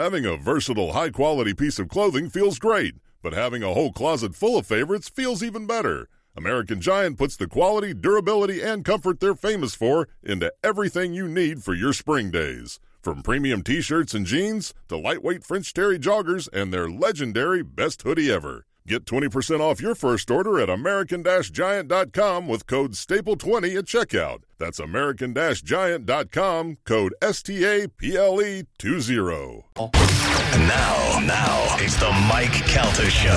Having a versatile, high quality piece of clothing feels great, but having a whole closet full of favorites feels even better. American Giant puts the quality, durability, and comfort they're famous for into everything you need for your spring days. From premium t shirts and jeans to lightweight French Terry joggers and their legendary best hoodie ever. Get 20% off your first order at American Giant.com with code STAPLE20 at checkout. That's American Giant.com, code S T A P L E 20. And now, now, it's the Mike Calta Show.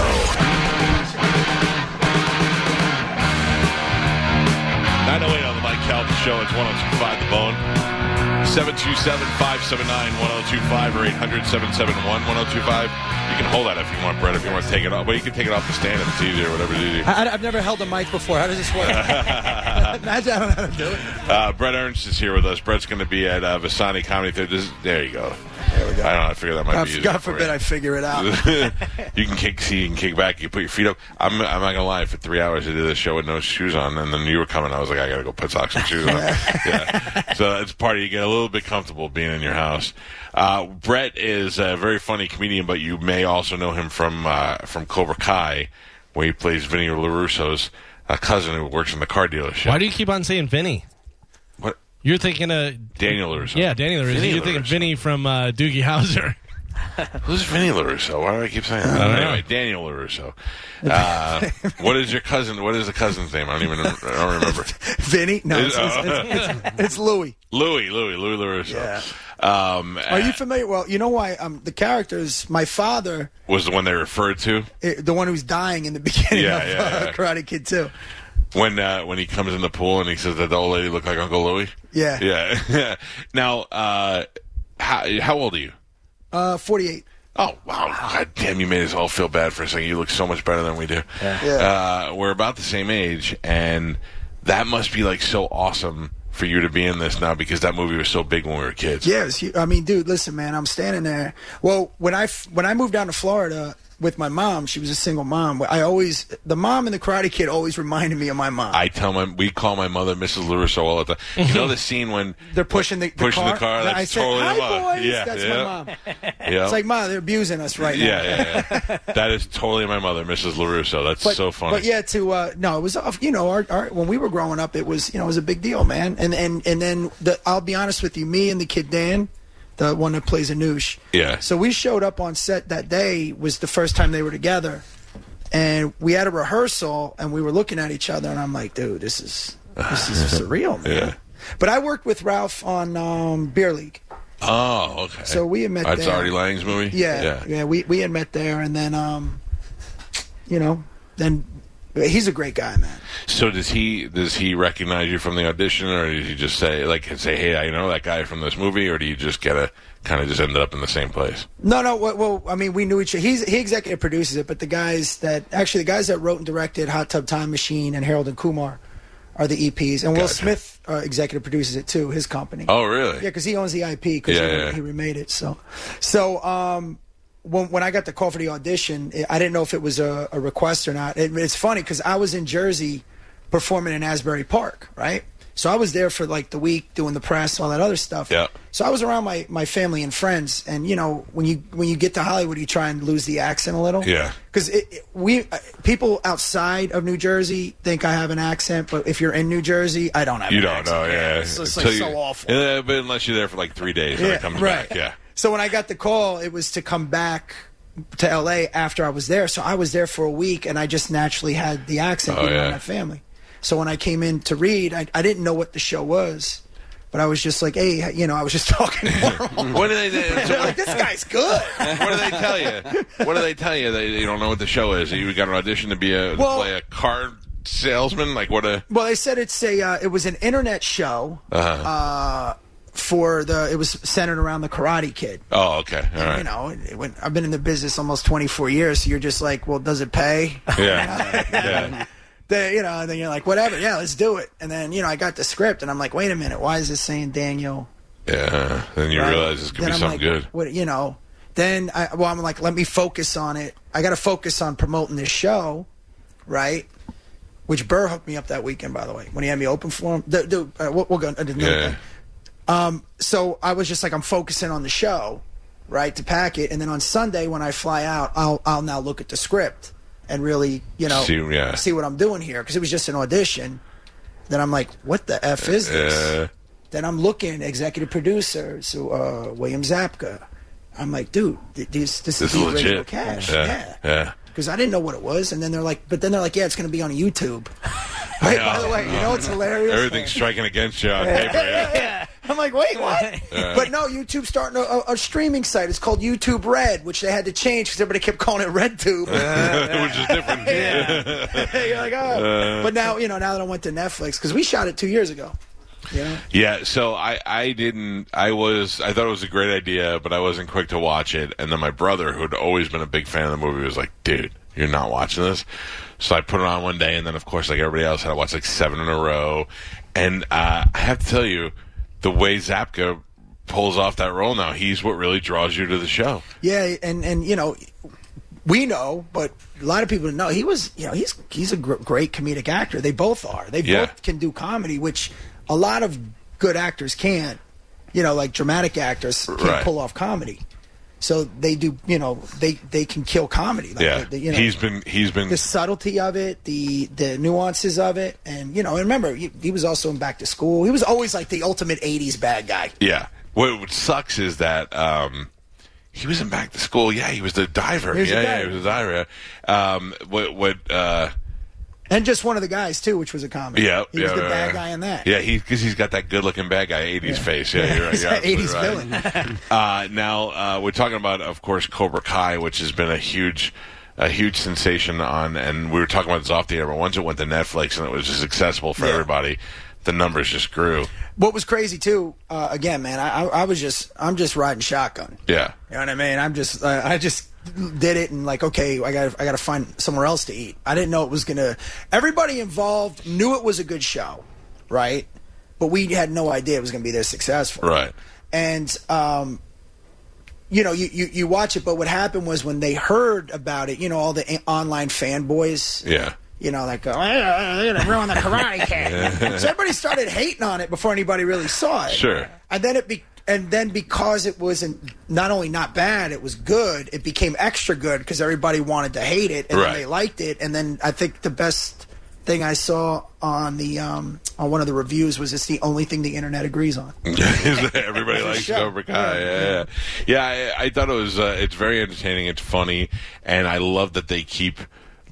908 on the Mike Calta Show. It's 1025 The Bone. 727-579-1025 or 800-771-1025. You can hold that if you want, Bret, if you want to take it off. But you can take it off the stand if it's easier, or whatever it is. I, have never held a mic before. How does this work? Imagine I don't know how to do it. Uh, Bret Ernst is here with us. Bret's going to be at uh, Visani Comedy Theater. This, there you go. There we go. I don't know. I figure that might God, be easier God for forbid you. I figure it out. you can kick, see, you can kick back. You put your feet up. I'm, I'm not gonna lie. For three hours, I did this show with no shoes on, and then you were coming. I was like, I gotta go put socks and shoes on. yeah. So it's part of you get a little bit comfortable being in your house. Uh, Bret is a very funny comedian, but you may also know him from uh, from Cobra Kai, where he plays Vinny Larusso's uh, cousin who works in the car dealership. Why do you keep on saying Vinny? What? You're thinking of Daniel Larusso. yeah, Daniel LaRusso. Vinny You're thinking LaRusso. Vinny from uh, Doogie Howser. Who's Vinny LaRusso? Why do I keep saying that? don't know. Anyway, Daniel LaRusso. Uh, what is your cousin? What is the cousin's name? I don't even I don't remember. Vinny? No, it's, Is- it's, it's, it's Louis. Louis, Louis, Louis LaRusso. Um, Are you familiar? Well, you know why? Um, the characters, my father, was the one they referred to eh, the one who's dying in the beginning Yeah, of yeah, uh, yeah. Karate Kid 2. When uh, when he comes in the pool and he says that the old lady looked like Uncle Louis? Yeah. Yeah. now, uh, how, how old are you? Uh, 48. Oh wow! God damn, you made us all feel bad for a second. You look so much better than we do. Yeah. Uh, we're about the same age, and that must be like so awesome for you to be in this now because that movie was so big when we were kids. Yeah, was I mean, dude, listen, man, I'm standing there. Well, when I f- when I moved down to Florida with my mom, she was a single mom. I always the mom in the Karate Kid always reminded me of my mom. I tell my we call my mother Mrs. Larusso all the time. You know the scene when They're pushing the, the pushing car. the car. That's I said, totally "Hi, mom." boys." Yeah, That's yeah. my mom. Yeah. It's like, ma, they're abusing us right now. yeah, yeah, yeah. that is totally my mother, Mrs. Larusso. That's But, so funny. But yeah, to uh, no, it was you know, our, our, when we were growing up, it was you know, it was a big deal, man. And and and then the, I'll be honest with you, me and the kid Dan, the one that plays Anoush. Yeah. So we showed up on set that day. Was the first time they were together, and we had a rehearsal, and we were looking at each other, and I'm like, dude, this is this is surreal, man. Yeah. But I worked with Ralph on um, Beer League. oh, okay. So we had met That's there. Artie Lange's movie. Yeah, yeah, we we had met there, and then um, you know, then he's a great guy, man. So does he does he recognize you from the audition, or does he just say like say, "Hey, I know that guy from this movie," or do you just get a kind of just ended up in the same place? No, no. Well, well, I mean, we knew each other. He's he executive produces it, but the guys that actually the guys that wrote and directed Hot Tub Time Machine and Harold and Kumar are the EPs, and Will Smith uh, executive produces it too. His company. Oh, really? Yeah, because he owns the IP because Yeah, he, yeah. he remade it. So, so um, when when I got the call for the audition, I didn't know if it was a, a request or not. It, it's funny because I was in Jersey performing in Asbury Park, right? So I was there for like the week doing the press, all that other stuff. Yeah. So I was around my, my family and friends, and you know when you when you get to Hollywood, you try and lose the accent a little. Yeah. Because we uh, people outside of New Jersey think I have an accent, but if you're in New Jersey, I don't have. You an don't accent. know, yeah. It's just Until like you- so awful. Yeah, but unless you're there for like three days, and it comes right. back. Yeah. So when I got the call, it was to come back to L.A. after I was there. So I was there for a week, and I just naturally had the accent Oh, yeah. my family. So when I came in to read, I, I didn't know what the show was. But I was just like, hey, you know, I was just talking normal. What do they? They're so like, this guy's good. what do they tell you? What do they tell you? They you don't know what the show is. You got an audition to be a Well- play a car salesman. Like what a Well, they said it's a uh, it was an internet show Uh-huh. uh, for the it was centered around the Karate Kid. oh okay all right You know, it- when, I've been in the business almost 24 years, so you're just like, well, does it pay? yeah yeah the, you know, and then you're like, whatever, yeah, let's do it. And then you know, I got the script, and I'm like, wait a minute, why is this saying Daniel? yeah. Then you right? realize this could Then be I'm something like, good. What you know? Then I well, I'm like, let me focus on it. I got to focus on promoting this show, right? Which Burr hooked me up that weekend, by the way, when he had me open for him. The, the, uh, we'll, we'll go. Uh, Yeah. thing. Um, so I was just like, I'm focusing on the show, right, to pack it, and then on Sunday when I fly out, I'll I'll now look at the script and really, you know, See, yeah. see what I'm doing here because it was just an audition. Then I'm like, what the f is this? Uh, Then I'm looking, executive producer, so uh, William Zabka. I'm like, dude, th- this this, this is is the original legit. cash, Yeah. yeah. Yeah. Because I didn't know what it was, and then they're like, but then they're like, yeah, it's going to be on YouTube. Wait, by the way, you know what's hilarious? Everything's striking against you on paper. Yeah. I'm like, wait, what? But no, YouTube's starting a, a, a streaming site. It's called YouTube Red, which they had to change because everybody kept calling it RedTube. Which is different. You're like, oh. but now, you know, now that I went to Netflix, because we shot it two years ago. Know? Yeah, so I, I didn't I was I thought it was a great idea, but I wasn't quick to watch it. And then my brother, who'd always been a big fan of the movie, was like, "Dude, you're not watching this." So I put it on one day, and then of course, like everybody else, had to watch like seven in a row. And uh, I have to tell you, the way Zabka pulls off that role now, he's what really draws you to the show. Yeah, and and you know, we know, but a lot of people don't know he was. You know, he's he's a gr- great comedic actor. They both are. They Yeah. both can do comedy, which a lot of good actors can't. You know, like dramatic actors can't Right. pull off comedy. So they do. You know, they they can kill comedy. Like, Yeah, the- you know, he's been he's been the subtlety of it, the the nuances of it, and you know, and remember, he, he was also in Back to School. He was always like the ultimate '80s bad guy. Yeah. What, sucks is that um, he was in back to school. Yeah, he was the diver. Was the yeah, yeah, he was the diver. Um, what what? Uh, And just one of the guys too, which was a comedy. yeah, he was the yeah, bad yeah. guy in that. Yeah, he because he's got that good-looking bad guy '80s face. Yeah, you're right. You're 80s right. villain. Uh, now uh, we're talking about, of course, Cobra Kai, which has been a huge, a huge sensation on, and we were talking about this off the air. But once it went to Netflix and it was just accessible for Yeah. everybody, the numbers just grew. What was crazy too, uh, again, man, I, I I was just, I'm just riding shotgun. Yeah, You know what I mean? I'm just, uh, I just did it and like, okay, I got, I got to find somewhere else to eat. I didn't know it was gonna. Everybody involved knew it was a good show, right? But we had no idea it was gonna be this successful, Right. And um, you know, you, you you watch it, but what happened was when they heard about it, you know, all the online fanboys, yeah. you know, like, oh, they're gonna ruin the Karate Kid. so everybody started hating on it before anybody really saw it. Sure. And then it be, and then because it wasn't not only not bad, it was good. It became extra good because everybody wanted to hate it and Right. they liked it. And then I think the best thing I saw on the um, on one of the reviews was it's the only thing the internet agrees on. Everybody likes. Cobra Kai. Yeah, yeah. yeah I, I thought it was. Uh, it's very entertaining. It's funny, and I love that they keep.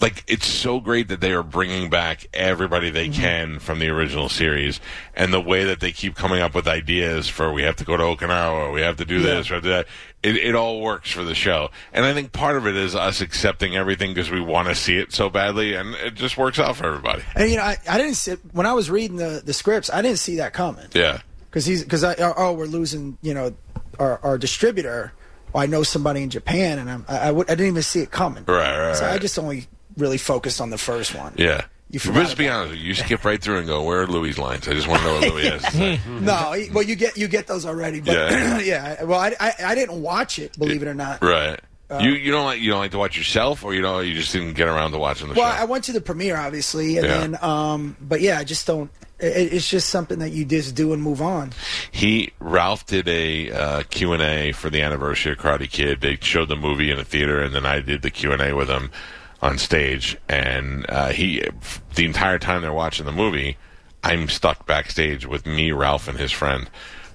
Like it's so great that they are bringing back everybody they Mm-hmm. can from the original series, and the way that they keep coming up with ideas for we have to go to Okinawa, we have to do this, we have to do that. It, it all works for the show, and I think part of it is us accepting everything because we want to see it so badly, and it just works out for everybody. And you know, I, I didn't see when I was reading the the scripts, I didn't see that coming. Yeah, because he's because I oh we're losing you know our, our distributor. I know somebody in Japan, and I'm, I I, didn't even see it coming. Right, right, So I just only really focused on the first one. yeah. You just be honest, you, skip right through and go, "Where are Louis' lines?" I just want to know what Louis is. No, he- well you get you get those already, but Yeah. yeah. Well, I, I I didn't watch it, believe it or not. Right. Uh, you you don't like you don't like to watch yourself, or you don't you just didn't get around to watching the Well, show. Well, I went to the premiere, obviously, and Yeah. then um, but yeah, I just don't. It, it's just something that you just do and move on. he Ralph did a uh, Q and A for the anniversary of Karate Kid. They showed the movie in a theater, and then I did the Q and A with him on stage. And uh, he the entire time they're watching the movie, I'm stuck backstage with me, Ralph, and his friend.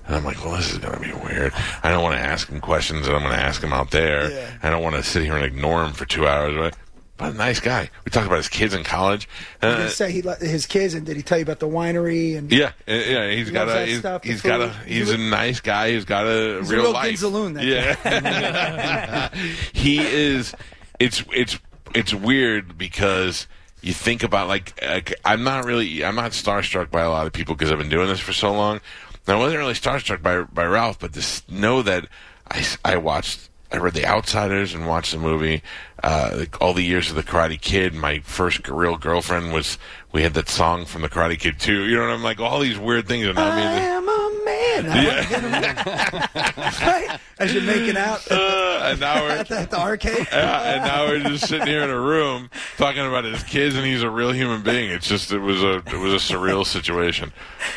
And I'm like, well, this is going to be weird. I don't want to ask him questions that I'm going to ask him out there. Yeah. I don't want to sit here and ignore him for two hours. But, but a nice guy. We talked about his kids in college. Did Uh, he say he let his kids, and did he tell you about the winery and yeah, yeah, he's got a he's, stuff, he's got a he's a nice guy. He's got a He's a real, real life. Ginzaloon, yeah, he is. It's it's it's weird because you think about like uh, I'm not really I'm not starstruck by a lot of people because I've been doing this for so long. And I wasn't really starstruck by by Ralph, but to know that I, I watched. I read The Outsiders and watched the movie. Uh, like, all the years of the Karate Kid. My first real girlfriend was. We had that song from the Karate Kid too. You know what I'm like? All these weird things. And I I am a man. right? As you're making out at, uh, and now we're at the, at the arcade. Yeah, and now we're just sitting here in a room talking about his kids, and he's a real human being. It's just it was a it was a surreal situation.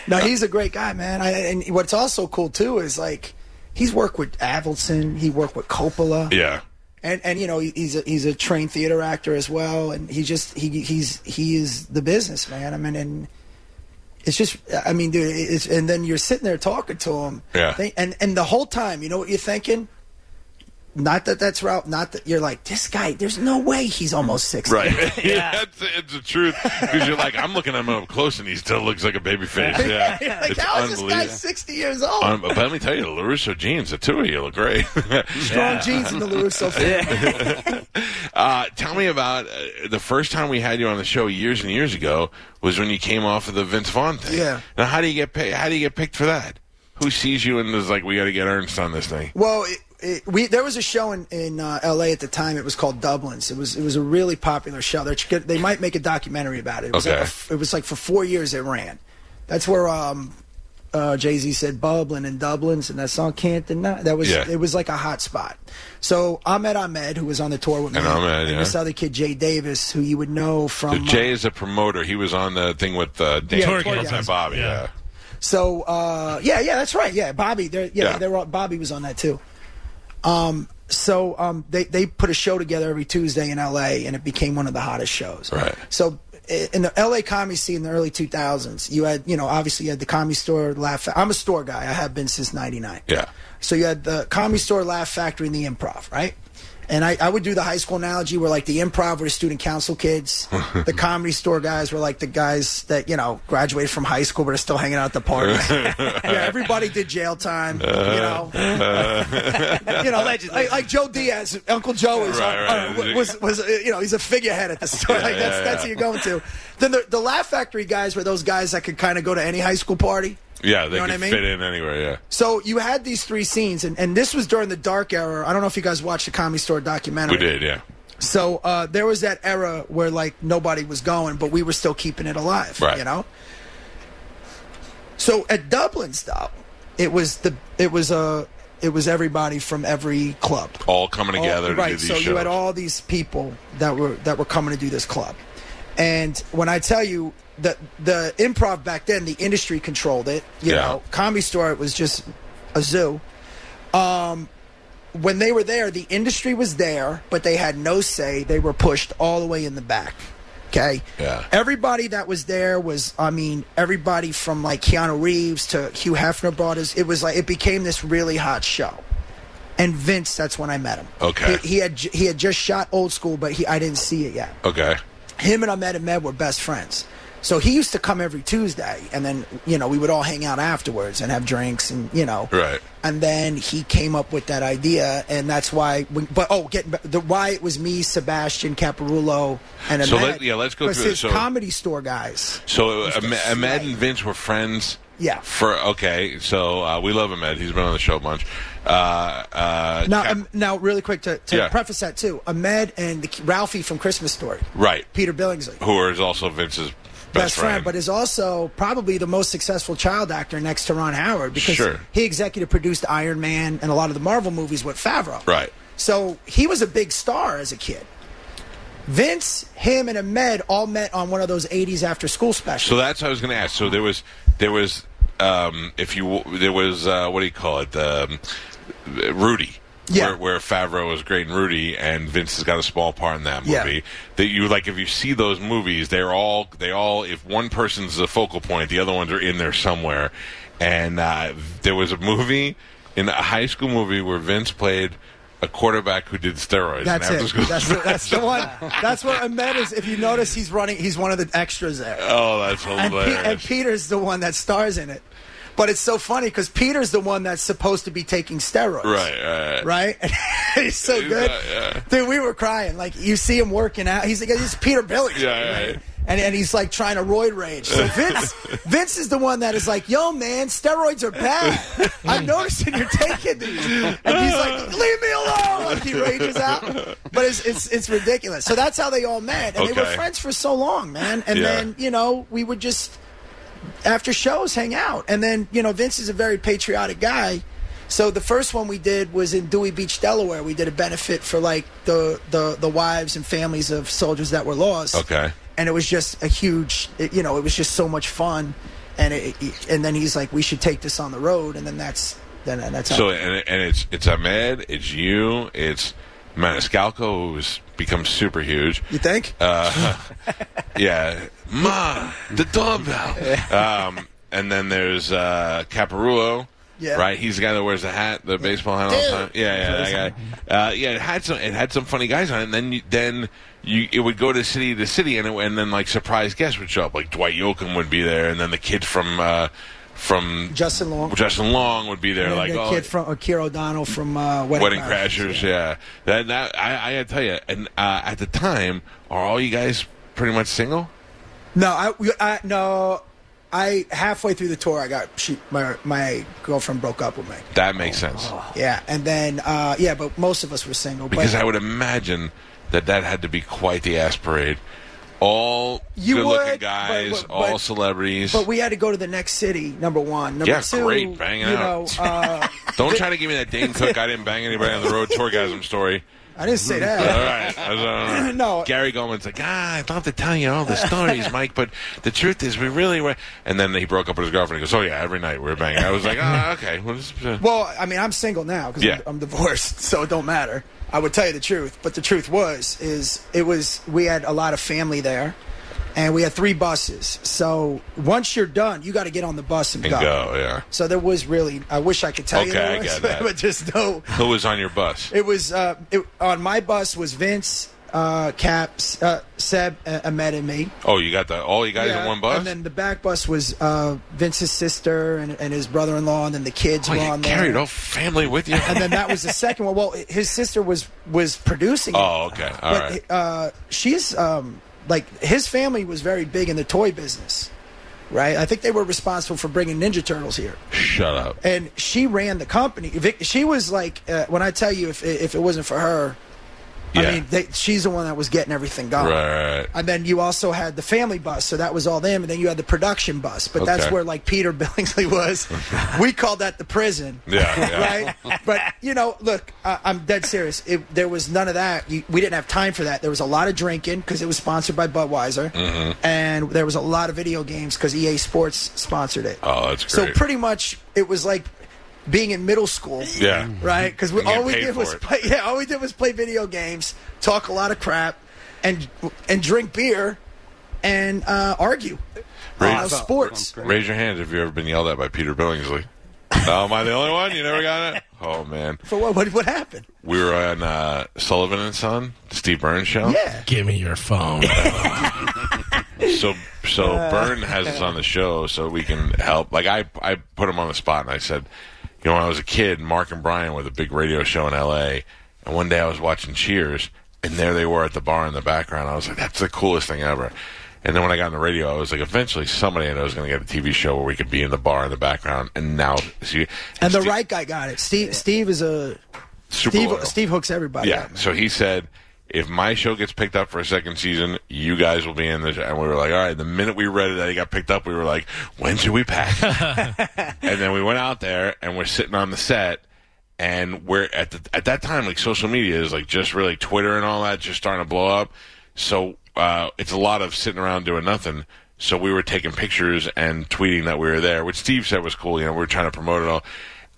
No, he's a great guy, man. I, and what's also cool too is like he's worked with Avildsen, he worked with Coppola, Yeah. and and you know he's a, he's a trained theater actor as well, and he just he he's he is the businessman. I mean, and it's just I mean, dude, it's and then you're sitting there talking to him, Yeah. They- and and the whole time, you know what you're thinking. Not that that's right. Not that you're like this guy. There's no way he's almost sixty. Right. yeah. it's, it's the truth. Because you're like, I'm looking at him up close and he still looks like a baby face. Yeah. You're like, it's how is this guy sixty years old? Um, but let me tell you, the LaRusso genes, the two of you look great. Strong genes in the Larusso family. uh, tell me about uh, the first time we had you on the show years and years ago was when you came off of the Vince Vaughn thing. Yeah. Now, how do you get paid? How do you get picked for that? Who sees you and is like, we got to get Ernst on this thing? Well, it, it, we there was a show in, in uh, L.A. at the time. It was called Dublin's. It was it was a really popular show. They're, they might make a documentary about it. It was, Okay. like a, it was like for four years it ran. That's where um, uh, Jay Z said Bublin and Dublin's, and that song can't deny. That was Yeah. it was like a hot spot. So Ahmed Ahmed, who was on the tour with me, And Ahmed, and yeah. this other kid Jay Davis, who you would know So from Jay uh, is a promoter. He was on the thing with uh, Dan Yeah, Tour Tour and Bobby. Yeah. Yeah. So uh, yeah, yeah, that's right. Yeah, Bobby. Yeah, Yeah. they were. all- Bobby was on that too. Um, so um, they they put a show together every Tuesday in L.A. and it became one of the hottest shows. Right. So in the L.A. comedy scene in the early 2000s, you had you know obviously you had the comedy store, Laugh. I'm a store guy. I have been since '99. Yeah. So you had the comedy store, Laugh Factory, and the Improv, right? And I, I would do the high school analogy where like the improv were the student council kids, the comedy store guys were like the guys that you know graduated from high school but are still hanging out at the parties. yeah, everybody did jail time. you know, you know, like, like Joe Diaz, Uncle Joe is Right, uh, right. uh, was was uh, you know he's a figurehead at the store. like that's yeah, that's yeah. who you're going to. Then the, the Laugh Factory guys were those guys that could kind of go to any high school party. Yeah, they You know could I mean? fit in anywhere. Yeah. So you had these three scenes, and, and this was during the dark era. I don't know if you guys watched the Comedy Store documentary. We did. Yeah. So uh, there was that era where like nobody was going, but we were still keeping it alive. Right. You know. So at Dublin's though, it was the it was uh, it was everybody from every club. All coming All- together to right. do these so shows. you had all these people that were that were coming to do this club, and when I tell you that the improv back then, the industry controlled it. You Yeah. know, comedy store it was just a zoo. Um, when they were there, the industry was there, but they had no say. They were pushed all the way in the back. Okay. Yeah. Everybody that was there was, I mean, everybody from like Keanu Reeves to Hugh Hefner brought us. It was like it became this really hot show. And Vince, that's when I met him. Okay. He, he had he had just shot Old School, but he I didn't see it yet. Okay. Him and Ahmed Ahmed were best friends. So he used to come every Tuesday, and then you know we would all hang out afterwards and have drinks, and you know, Right. and then he came up with that idea, and that's why. We, but oh, get the why it was me, Sebastian Caparulo, and So let- yeah, let's go through it. his So- comedy store guys. So Ahmed, Ahmed and Vince were friends. Yeah. For okay, so uh, we love Ahmed. He's been on the show a bunch. Uh, uh, Now, um, now, really quick to, to Yeah. preface that too, Ahmed and the, Ralphie from Christmas Story, right, Peter Billingsley, who is also Vince's best, best friend, but is also probably the most successful child actor next to Ron Howard because Sure. he executive produced Iron Man and a lot of the Marvel movies with Favreau. Right. So he was a big star as a kid. Vince, him, and Ahmed all met on one of those '80s after school specials. So that's what I was going to ask. So there was there was um, if you there was uh, what do you call it um, Rudy. Yeah. Where, where Favreau was great in Rudy, and Vince has got a small part in that Yeah. movie. That you like, if you see those movies, they're all they all. If one person's the focal point, the other ones are in there somewhere. And uh, there was a movie in a high school movie where Vince played a quarterback who did steroids. That's it. That's, the, that's the one. That's what Ahmed is. If you notice, he's running. He's one of the extras there. Oh, that's and, Pe- hilarious. and Peter's the one that stars in it. But it's so funny because Peter's the one that's supposed to be taking steroids. right, right, Right? he's so He's good. not- yeah. Dude, we were crying. Like, you see him working out. He's like, he's Peter Billings. Yeah, right. And, and he's like trying to roid rage. So Vince, Vince is the one that is like, "Yo, man, steroids are bad. I'm noticing you're taking these." And he's like, "Leave me alone!" Like he rages out. But it's it's, it's ridiculous. So that's how they all met, and they were friends for so long, man. And Yeah. then you know we would just after shows hang out, and then you know Vince is a very patriotic guy. So the first one we did was in Dewey Beach, Delaware. We did a benefit for like the the the wives and families of soldiers that were lost Okay. and it was just a huge it, you know it was just so much fun and it- and then he's like we should take this on the road and then that's that's. So and, and it's it's Ahmed, it's you, it's Maniscalco, who's become super huge. you think? Uh, yeah, ma, the doorbell. Um, and then there's uh, Caparulo. Yeah. Right, he's the guy that wears the hat, the baseball hat all the time. Yeah, yeah, that guy. Uh, yeah, it had some, it had some funny guys on it. And then, you, then you, it would go to city to city, and it, and then like surprise guests would show up, like Dwight Yoakam would be there, and then the kid from, uh, from Justin Long. Justin Long would be there, like the oh, kid from Akira O'Donnell from uh, Wedding, Wedding Crashers, yeah. That, that I, I gotta tell you, and uh, at the time, are all you guys pretty much single? No, I, I no, I halfway through the tour, I got she my my girlfriend broke up with me. That makes sense Yeah, and then uh, yeah, but most of us were single. because but I would imagine that that had to be quite the ass parade. All You good-looking would, guys, but- but- all but- celebrities. but we had to go to the next city. Number one, number Yeah, two, great, bang out. know, uh, Don't try to give me that Dane Cook. I didn't bang anybody on the road tourgasm story. I didn't say that. all right. I was, uh, No. Gary Gulman's like, ah, I'd love to tell you all the stories, Mike, but the truth is, we really were. And then he broke up with his girlfriend. He goes, oh, yeah, every night we were banging. I was like, ah, okay. Well, Well, I mean, I'm single now because Yeah. I'm, I'm divorced, so it don't matter. I would tell you the truth, but the truth was is it was we had a lot of family there, and we had three buses. So once you're done, you got to get on the bus and, and go, yeah. So there was really. I wish I could tell you. Okay, I get that. but just no. Who was on your bus? It was uh, it, on my bus was Vince, uh, Caps, uh, Seb, uh, Ahmed, and me. Oh, you got the all you guys Yeah, in one bus? And then the back bus was uh, Vince's sister and, and his brother-in-law, and then the kids oh, were you on there. carried all family with you? and then that was the second one. Well, his sister was was producing. it. oh, okay. All but right. uh, she's um, like his family was very big in the toy business, right? I think they were responsible for bringing Ninja Turtles here, Shut up. and she ran the company. She was like, uh, when I tell you, if if it wasn't for her, Yeah. I mean, they, she's the one that was getting everything going. Right. And then you also had the family bus, so that was all them. And then you had the production bus, but that's where like Peter Billingsley was. we called that the prison. Yeah, yeah. right? But you know, look, I, I'm dead serious. It, there was none of that. You, we didn't have time for that. There was a lot of drinking because it was sponsored by Budweiser, Mm-hmm. and there was a lot of video games because EA Sports sponsored it. Oh, that's So pretty much, it was like being in middle school. Yeah. Right? Because all we did was it. play. Yeah, all we did was play video games, talk a lot of crap, and and drink beer, and uh, argue. Right. Uh, sports. Raise your hand if you've ever been yelled at by Peter Billingsley. oh, am I the only one? You never got it? Oh, man. For what? What, what happened? We were on uh, Sullivan and Son, Steve Byrne's show. Yeah. Give me your phone. So, so Byrne has us on the show so we can help. Like I, I put him on the spot and I said, you know, when I was a kid, Mark and Brian were the big radio show in L.A. And one day I was watching Cheers, and there they were at the bar in the background. I was like, that's the coolest thing ever. And then when I got on the radio, I was like, eventually somebody I know is going to get a TV show where we could be in the bar in the background. And now, see, And the Steve- right guy got it. Steve. Steve is a Steve. Steve hooks everybody. Yeah. up. So he said, if my show gets picked up for a second season, you guys will be in the. And we were like, all right. The minute we read it that he got picked up, we were like, when should we pack? and then we went out there and we're sitting on the set. And we're at the at that time, like social media is like just really Twitter and all that just starting to blow up. So uh, it's a lot of sitting around doing nothing. So we were taking pictures and tweeting that we were there, which Steve said was cool. You know, we were trying to promote it all.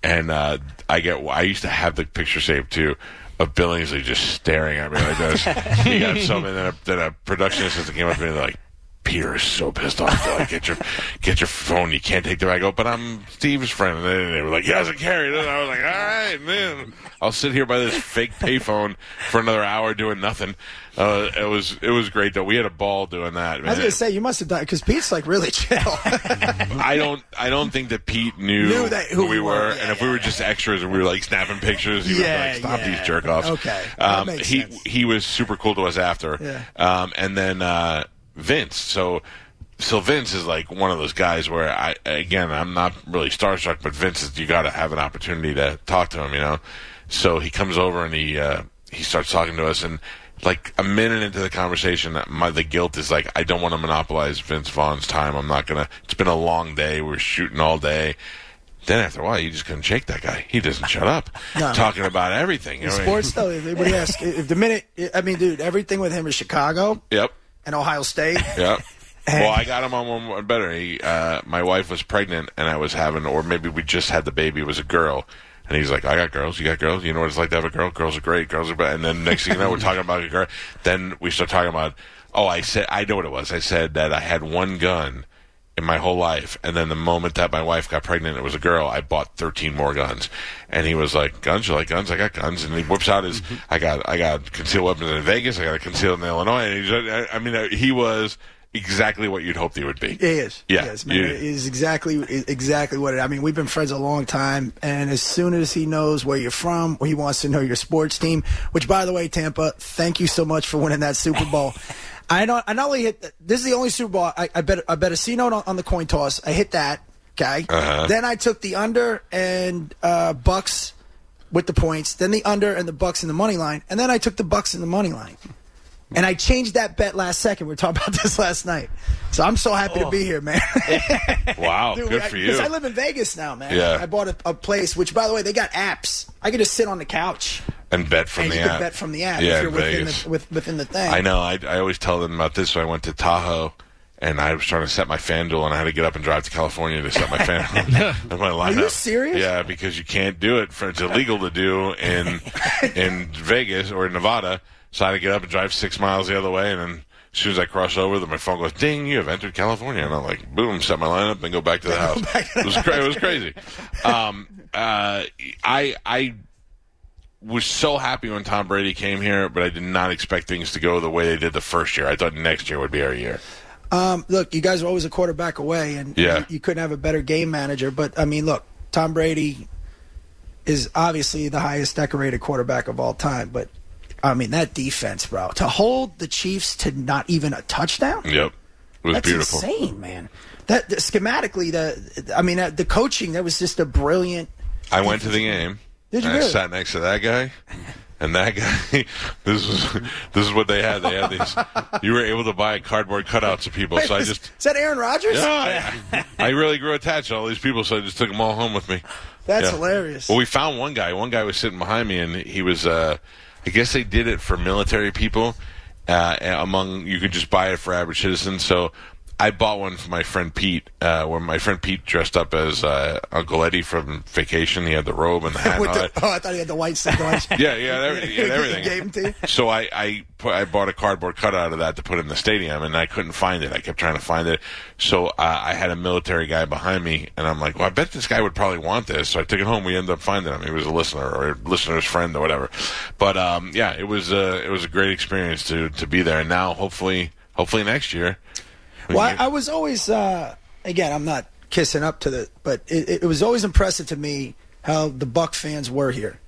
And uh, I get, I used to have the picture saved too of Billingsley just staring at me like this. he got something, then a, then a production assistant came up to me and they're like, Peter is so pissed off. They're like, get your get your phone. You can't take the. I go, but I'm Steve's friend. And they, they were like, he doesn't carry it. And I was like, all right, man. I'll sit here by this fake payphone for another hour doing nothing. Uh, it was it was great though. We had a ball doing that. I was gonna say you must have done because Pete's like really chill. I don't. I don't think that Pete knew, Knew that- who we we were, were. and if we were just extras and we were like snapping pictures, he Yeah, was like, "Stop yeah. these jerk offs." Okay. Um, he sense. he was super cool to us after. Yeah. Um, and then uh, Vince. So so Vince is like one of those guys where I again I'm not really starstruck, but Vince is you got to have an opportunity to talk to him, you know. So he comes over and he uh, he starts talking to us and. Like a minute into the conversation, my the guilt is like I don't want to monopolize Vince Vaughn's time. I'm not gonna. It's been a long day. We're shooting all day. Then after a while, you just couldn't shake that guy. He doesn't shut up, No. talking about everything. You know what I mean? Sports though, if anybody asks, if the minute I mean, dude, everything with him is Chicago Yep. And Ohio State. Yep. Well, I got him on one more better. He, uh, my wife was pregnant, and I was having, or maybe we just had the baby. It was a girl, and he's like, "I got girls. You got girls. You know what it's like to have a girl. Girls are great. Girls are bad." And then next thing you know, we're talking about a girl. Then we start talking about, oh, I said, I know what it was. I said that I had one gun in my whole life, and then the moment that my wife got pregnant, it was a girl. I bought thirteen more guns, and he was like, "Guns? You like guns? I got guns." And he whips out his, I got, I got concealed weapons in Vegas. I got a concealed in Illinois. And he's, I, I mean, uh, he was exactly what you'd hoped he would be. He is. Yeah, He is, man. you- It is exactly exactly what it. I mean, we've been friends a long time, and as soon as he knows where you're from, or he wants to know your sports team. Which, by the way, Tampa, thank you so much for winning that Super Bowl. I not I not only hit this is the only Super Bowl I, I bet I bet a C note on, on the coin toss. I hit that. Okay. Uh-huh. Then I took the under and uh, Bucks with the points. Then the under and the Bucks in the money line, and then I took the Bucks in the money line. And I changed that bet last second. We were talking about this last night. So I'm so happy to oh. be here, man. Wow, Dude, good I- for you. 'cause I live in Vegas now, man. Yeah. I bought a, a place, which, by the way, they got apps. I can just sit on the couch and bet from and the you app. can bet from the app Yeah, if you're within Vegas. the, with, within the thing. I know. I, I always tell them about this. So I went to Tahoe, and I was trying to set my FanDuel, and I had to get up and drive to California to set my FanDuel. and my lineup. you serious? Yeah, because you can't do it. For, it's illegal to do in in Vegas or Nevada. So I had to get up and drive six miles the other way, and then. As soon as I cross over, then my phone goes ding. You have entered California, and I'm like, boom, set my lineup, and go back to the house. It was, cra- it was crazy. Um, uh, I I was so happy when Tom Brady came here, but I did not expect things to go the way they did the first year. I thought next year would be our year. Um, look, you guys are always a quarterback away, and Yeah. you, you couldn't have a better game manager. But I mean, look, Tom Brady is obviously the highest decorated quarterback of all time. But I mean, that defense, bro, to hold the Chiefs to not even a touchdown. Yep, it was That's beautiful. insane, man. That the, schematically, the I mean, uh, the coaching that was just a brilliant. I went to the game. Did you and I sat next to that guy. And that guy, this is this is what they had. They had these. You were able to buy cardboard cutouts of people. So I just, is that Aaron Rodgers? yeah, I, I really grew attached to all these people. So I just took them all home with me. That's Yeah. hilarious. Well, we found one guy. One guy was sitting behind me, and he was. Uh, I guess they did it for military people. Uh, among you could just buy it for average citizens. So I bought one for my friend Pete. Uh, where my friend Pete dressed up as uh, Uncle Eddie from Vacation. He had the robe and the hat. With the, that. oh, I thought he had the white suit. Yeah, yeah, had He everything. gave 'em to you? So I I, put, I bought a cardboard cutout of that to put in the stadium, and I couldn't find it. I kept trying to find it. So uh, I had a military guy behind me, and I'm like, well, I bet this guy would probably want this. So I took it home. We ended up finding him. He was a listener or a listener's friend or whatever. But um, yeah, it was uh, it was a great experience to to be there. And now hopefully hopefully next year. We Well, can I, I was always, uh, again, I'm not kissing up to the, but it, it was always impressive to me how the Buck fans were here.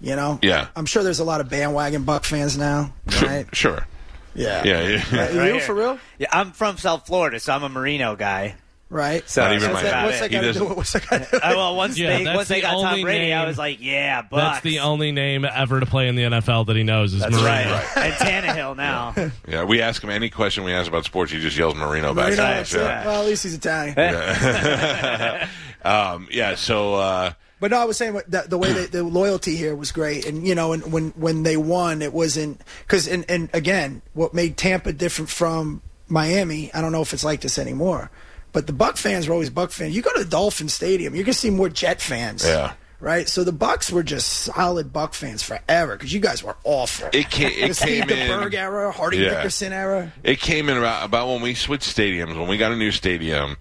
You know, Yeah. I'm sure there's a lot of bandwagon Buck fans now, Sure, right? sure. Yeah, Yeah, yeah. Right you here. for real, Yeah, I'm from South Florida, so I'm a Marino guy. Right? So Not even that's my- about what's that He got to do? doesn't- with- What's that got to do? Uh, well, once Yeah, they that's once they the got Tom only Brady, I name- was like, yeah, Bucks. That's the only name ever to play in the NFL that he knows is That's Marino. right. And Tannehill now. Yeah, we ask him any question we ask about sports, he just yells Marino back. Marino, to that's us. it. Yeah. Well, at least he's Italian. um, yeah, so uh, But no, I was saying what- the, the way that the loyalty here was great, and you know, and when when they won, it wasn't because and and again, what made Tampa different from Miami, I don't know if it's like this anymore, but the Buck fans were always Buck fans. You go to the Dolphin Stadium, you're gonna see more Jet fans. Yeah. Right, so the Bucks were just solid Buck fans forever because you guys were awful. It ca- it the Steve came in- DeBerg era, Hardy Yeah. Nickerson era. it came in about, about when we switched stadiums, when we got a new stadium,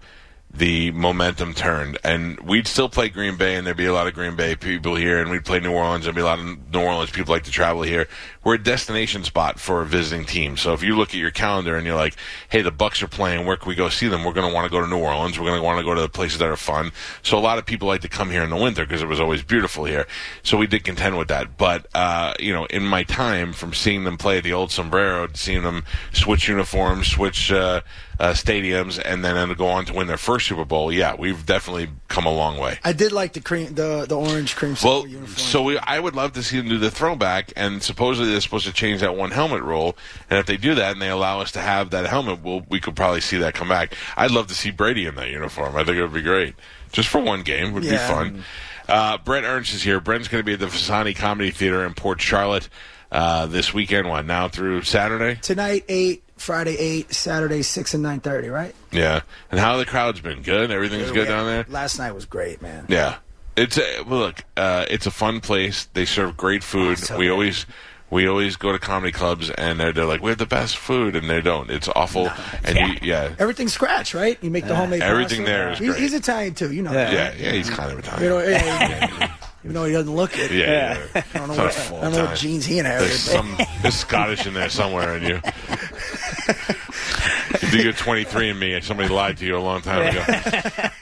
the momentum turned. And we'd still play Green Bay, and there'd be a lot of Green Bay people here, and we'd play New Orleans, and there'd be a lot of New Orleans people like to travel here. We're a destination spot for a visiting team. So if you look at your calendar and you're like, hey, the Bucks are playing, where can we go see them? We're going to want to go to New Orleans. We're going to want to go to the places that are fun. So a lot of people like to come here in the winter because it was always beautiful here. So we did contend with that. But, uh, you know, in my time from seeing them play the old sombrero, to seeing them switch uniforms, switch, uh, uh, stadiums, and then go on to win their first Super Bowl. Yeah, we've definitely come a long way. I did like the cream, the the orange cream Well, uniform. so we, I would love to see them do the throwback, and supposedly they're supposed to change that one helmet rule. And if they do that and they allow us to have that helmet, well, we could probably see that come back. I'd love to see Brady in that uniform. I think it would be great, just for one game would be fun. Uh, Bret Ernst is here. Bret's going to be at the Visani Comedy Theater in Port Charlotte uh, this weekend. One now through Saturday? tonight eight Friday eight, Saturday six and nine thirty. Right. Yeah. And how the crowd's been? Good. Everything's good Yeah. down there. Last night was great, man. Yeah, it's a well, look. Uh, it's a fun place. They serve great food. so we good. always we always go to comedy clubs and they're, they're like we have the best food and they don't. It's awful. and Yeah. You, yeah, Everything's scratch, right? You make the homemade. Everything pasta. there is He's, great. he's Italian too. You know. Yeah. that. yeah, yeah. He's kind of Italian. You know, yeah, even though he doesn't look it. yeah, yeah. yeah. I don't know It's not what, full I don't know what Italian. genes he inherited. There's but- some there's Scottish in there somewhere in you. you do your 23 and me. Somebody lied to you a long time ago.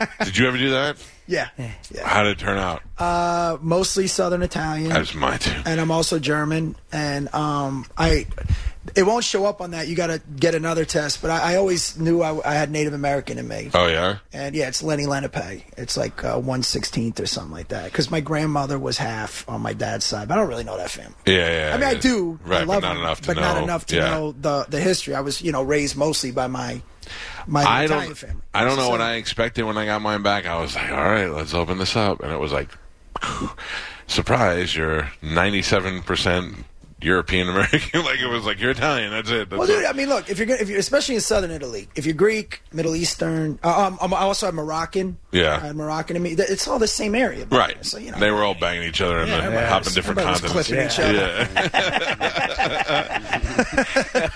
Did you ever do that? yeah, yeah. How did it turn out? Uh, mostly Southern Italian. That's my too. and I'm also German, and um, I it won't show up on that. You got to get another test, but I, I always knew I, I had Native American in me. Oh yeah. And yeah, it's Lenni Lenape. It's like uh, one sixteenth or something like that. Because my grandmother was half on my dad's side, but I don't really know that family. Yeah, yeah. I mean, I do. Right, I love but not them, enough to but know. not enough to yeah. know the the history. I was, you know, raised mostly by my my I Italian don't. family. I don't know So- what I expected when I got mine back. I was like, all right, let's open this up, and it was like, surprise, you're ninety-seven percent European American. like it was like you're Italian. That's it. That's Well, dude, it. I mean, look, if you're gonna, if you're especially in southern Italy, if you're Greek, Middle Eastern, uh, um, um, I also have Moroccan. Yeah. I had Moroccan in me. It's all the same area, man. right. So you know, they were all banging each other and Yeah, then everybody hopping was- different everybody was continents. clipping each other.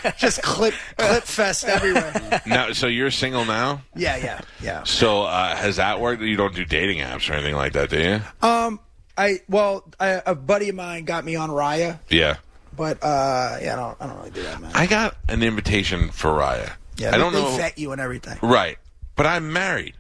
Yeah. just clip clip fest everywhere. now, so you're single now. Yeah, yeah, yeah. So uh, has that worked? You don't do dating apps or anything like that, do you? Um, I well, I, a buddy of mine got me on Raya, yeah. But uh, yeah, I don't, I don't really do that, man. I got an invitation for Raya. yeah, I they, don't they know. vet you and everything. Right. But I'm married.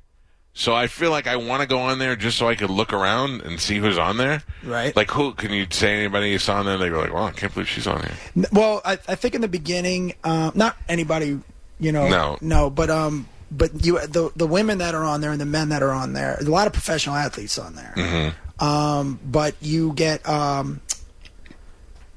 So I feel like I want to go on there just so I could look around and see who's on there. Right. Like who can you say anybody you saw on there? They go like, "Well, I can't believe she's on here." N- Well, I, I think in the beginning, um, not anybody, you know, No. no, but um, but you the the women that are on there and the men that are on there, a lot of professional athletes on there. Mm-hmm. Um, but you get um,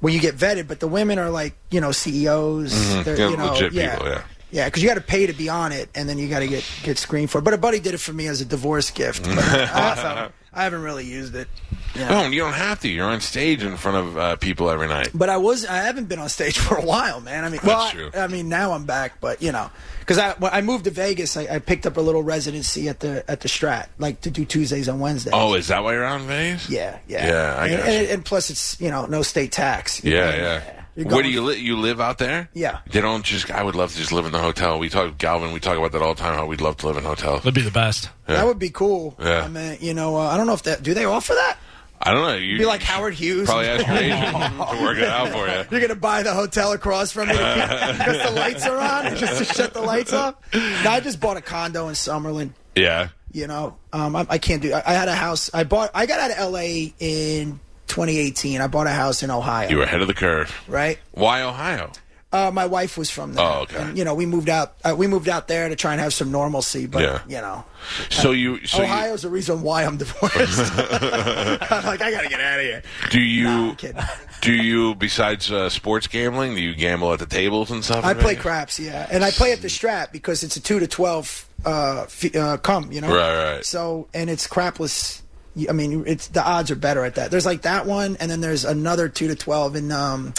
when you get vetted, but the women are like you know CEOs, they're Mm-hmm. Yeah, you know, legit yeah. people, yeah. Yeah, because you got to pay to be on it, and then you got to get get screened for. it. But a buddy did it for me as a divorce gift. But I, I haven't, really used it. Yeah. No, you don't have to. You're on stage in front of uh, people every night. But I was I haven't been on stage for a while, man. I mean, well, That's true. I, mean now I'm back, but you know, because I when I moved to Vegas, I, I picked up a little residency at the at the Strat, like to do Tuesdays and Wednesdays. Oh, is that why you're on Vegas? yeah, yeah, Yeah, I and, and, and plus it's you know no state tax. Yeah, know? yeah. You're Where do you live? You live out there? Yeah. They don't just. I would love to just live in the hotel. We talk Galvin. We talk about that all the time. How we'd love to live in hotels. That'd be the best. Yeah. That would be cool. Yeah. I mean, you know, uh, I don't know if that do they offer that? I don't know. You'd Be like Howard Hughes. Probably ask your agent to work it out for you. You're gonna buy the hotel across from me because the lights are on, just to shut the lights off. No, I just bought a condo in Summerlin. Yeah. You know, um, I, I can't do. I, I had a house. I bought. I got out of L.A. in 2018. I bought a house in Ohio. You were ahead of the curve. right. Why Ohio? Uh, my wife was from there. Oh, okay. And, you know, we moved out. Uh, we moved out there to try and have some normalcy. But Yeah. you know, So you. So you, Ohio's the reason why I'm divorced. I'm like, I gotta get out of here. do you? Do you? Besides uh, sports gambling, do you gamble at the tables and stuff? I play craps, yeah, and I play at the Strat because it's a two to twelve uh, f- uh, come, you know. Right, right. So and it's crapless. I mean, it's the odds are better at that. There's like that one, and then there's another two to twelve in, um,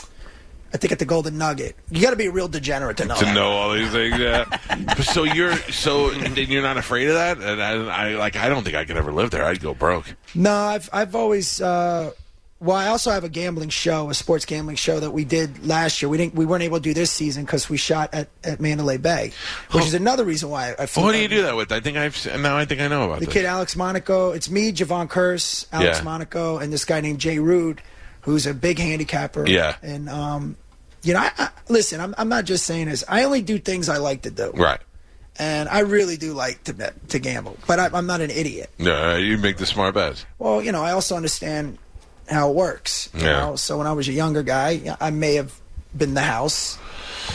I think at the Golden Nugget. You got to be a real degenerate to know. to that. know all these things. Yeah. So you're so and you're not afraid of that, and I, I like I don't think I could ever live there. I'd go broke. No, I've I've always. Uh, well, I also have a gambling show, a sports gambling show that we did last year. We didn't, we weren't able to do this season because we shot at, at Mandalay Bay, which is another reason why I. flew Who do you do that with? I think I've now I think I know about The this. kid Alex Monaco. It's me, Javon Curse, Alex Yeah. Monaco, and this guy named Jay Rood, who's a big handicapper. Yeah. And um, you know, I, I, listen, I'm I'm not just saying this. I only do things I like to do, Right. and I really do like to bet, to gamble. But I, I'm not an idiot. No, you make the smart bets. Well, you know, I also understand how it works. You Yeah. know? So when I was a younger guy, I may have been the house,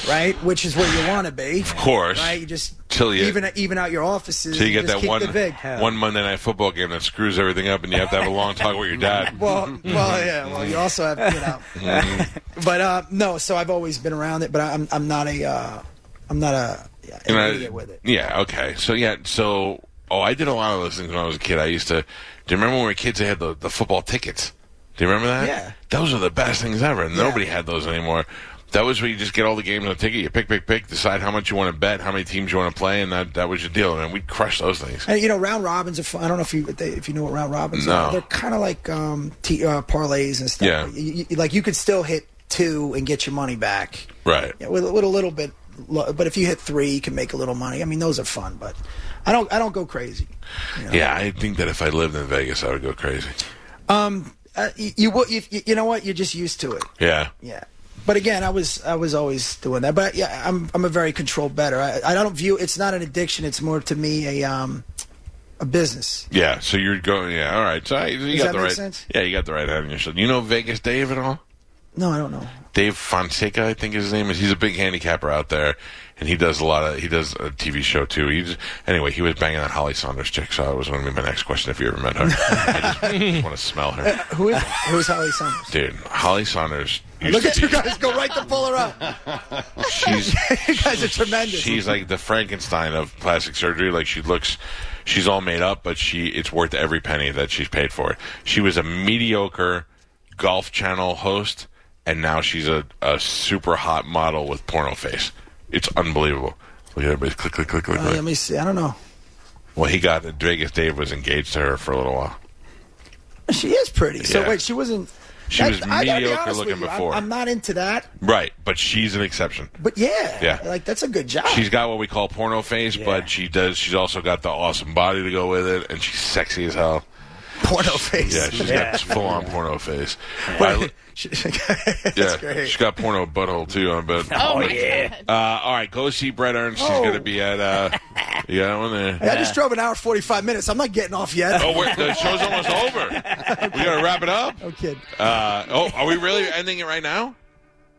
right? Which is where you want to be. Of course. Right? You just Till you- even even out your offices. So you get just that one the one Monday night football game that screws everything up, and you have to have a long talk with your dad. Well, well, yeah. Well, you also have, you know. Mm-hmm. but uh, no, so I've always been around it, but I'm I'm not a uh, I'm not a yeah, You an know, idiot with it. Yeah. Okay. So yeah. So oh, I did a lot of those things when I was a kid. I used to. Do you remember when we were kids? They had the, the football tickets. Do you remember that? Yeah. Those are the best things ever. Nobody had those anymore. That was where you just get all the games on a ticket. You pick, pick, pick. Decide how much you want to bet, how many teams you want to play, and that that was your deal. And we crushed those things. And you know, round robins are fun. I don't know if you if you know what round robins No. are. They're kind of like um, t- uh, parlays and stuff. Yeah. You- you- like you could still hit two and get your money back. Right. Yeah, with, with a little bit, but if you hit three, you can make a little money. I mean, those are fun, but I don't I don't go crazy. Yeah, I think that if I lived in Vegas, I would go crazy. Uh, you, you you you know what? You're just used to it. Yeah. Yeah. But again, I was I was always doing that. But yeah, I'm I'm a very controlled better. I, I don't view it's not an addiction. It's more to me a um a business. Yeah, so you're going. Yeah, all right. So I- you Does got that the make right. sense? Yeah, you got the right head on your shoulder. You know Vegas Dave at all? No, I don't know. Dave Fonseca, I think his name is. He's a big handicapper out there, and he does a lot of. He does a TV show too. He's anyway. He was banging that Holly Sonders chick, so that was going to be my next question if you ever met her. I just, just want to smell her, uh, Who is who's Holly Sonders? dude. Holly Sonders. Look to at you guys go right to pull her up. She's You guys are tremendous. She's like the Frankenstein of plastic surgery. Like she looks, she's all made up, but she it's worth every penny that she's paid for it. She was a mediocre Golf Channel host, and now she's a, a super hot model with porno face. It's unbelievable. Look at everybody click, click, click, click, Oh, click. let me see. I don't know. Well, he got Vegas. Dave was engaged to her for a little while. She is pretty. So wait, she wasn't. She that- was I gotta be mediocre looking you, I'm- before. I'm, not into that, Right, but she's an exception. but yeah, Yeah. like that's a good job. She's got what we call porno face, but she does. She's also got the awesome body to go with it, and she's sexy as hell. Porno face. Yeah, she's Yeah. got full on porno face. I- She- yeah, great. she's got porno butthole too. I bet. Oh, yeah. Uh, all right, go see Bret Ernst. He's Oh. going to be at. Uh, you got one there. I just drove an hour forty five minutes. I'm not getting off yet. Oh, wait, the show's almost over. We got to wrap it up. no kid. Uh, oh, are we really ending it right now?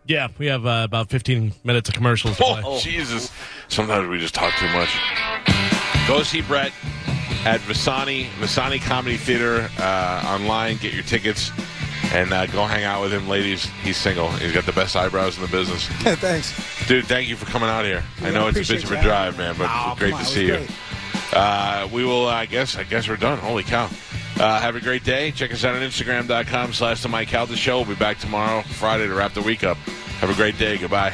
Yeah, we have uh, about 15 minutes of commercials to play. Oh, Jesus. Sometimes we just talk too much. Go see Bret at Visani, Visani Comedy Theater uh, online. Get your tickets and uh, go hang out with him, ladies. He's single. He's got the best eyebrows in the business. Thanks. Dude, thank you for coming out here. I know I it's a appreciate bitch of a drive, man, but Oh, great on, to see was you. Uh, we will, uh, I guess, I guess we're done. Holy cow. Uh, have a great day. Check us out on Instagram.com slash The Mike Calta Show. We'll be back tomorrow, Friday, to wrap the week up. Have a great day. Goodbye.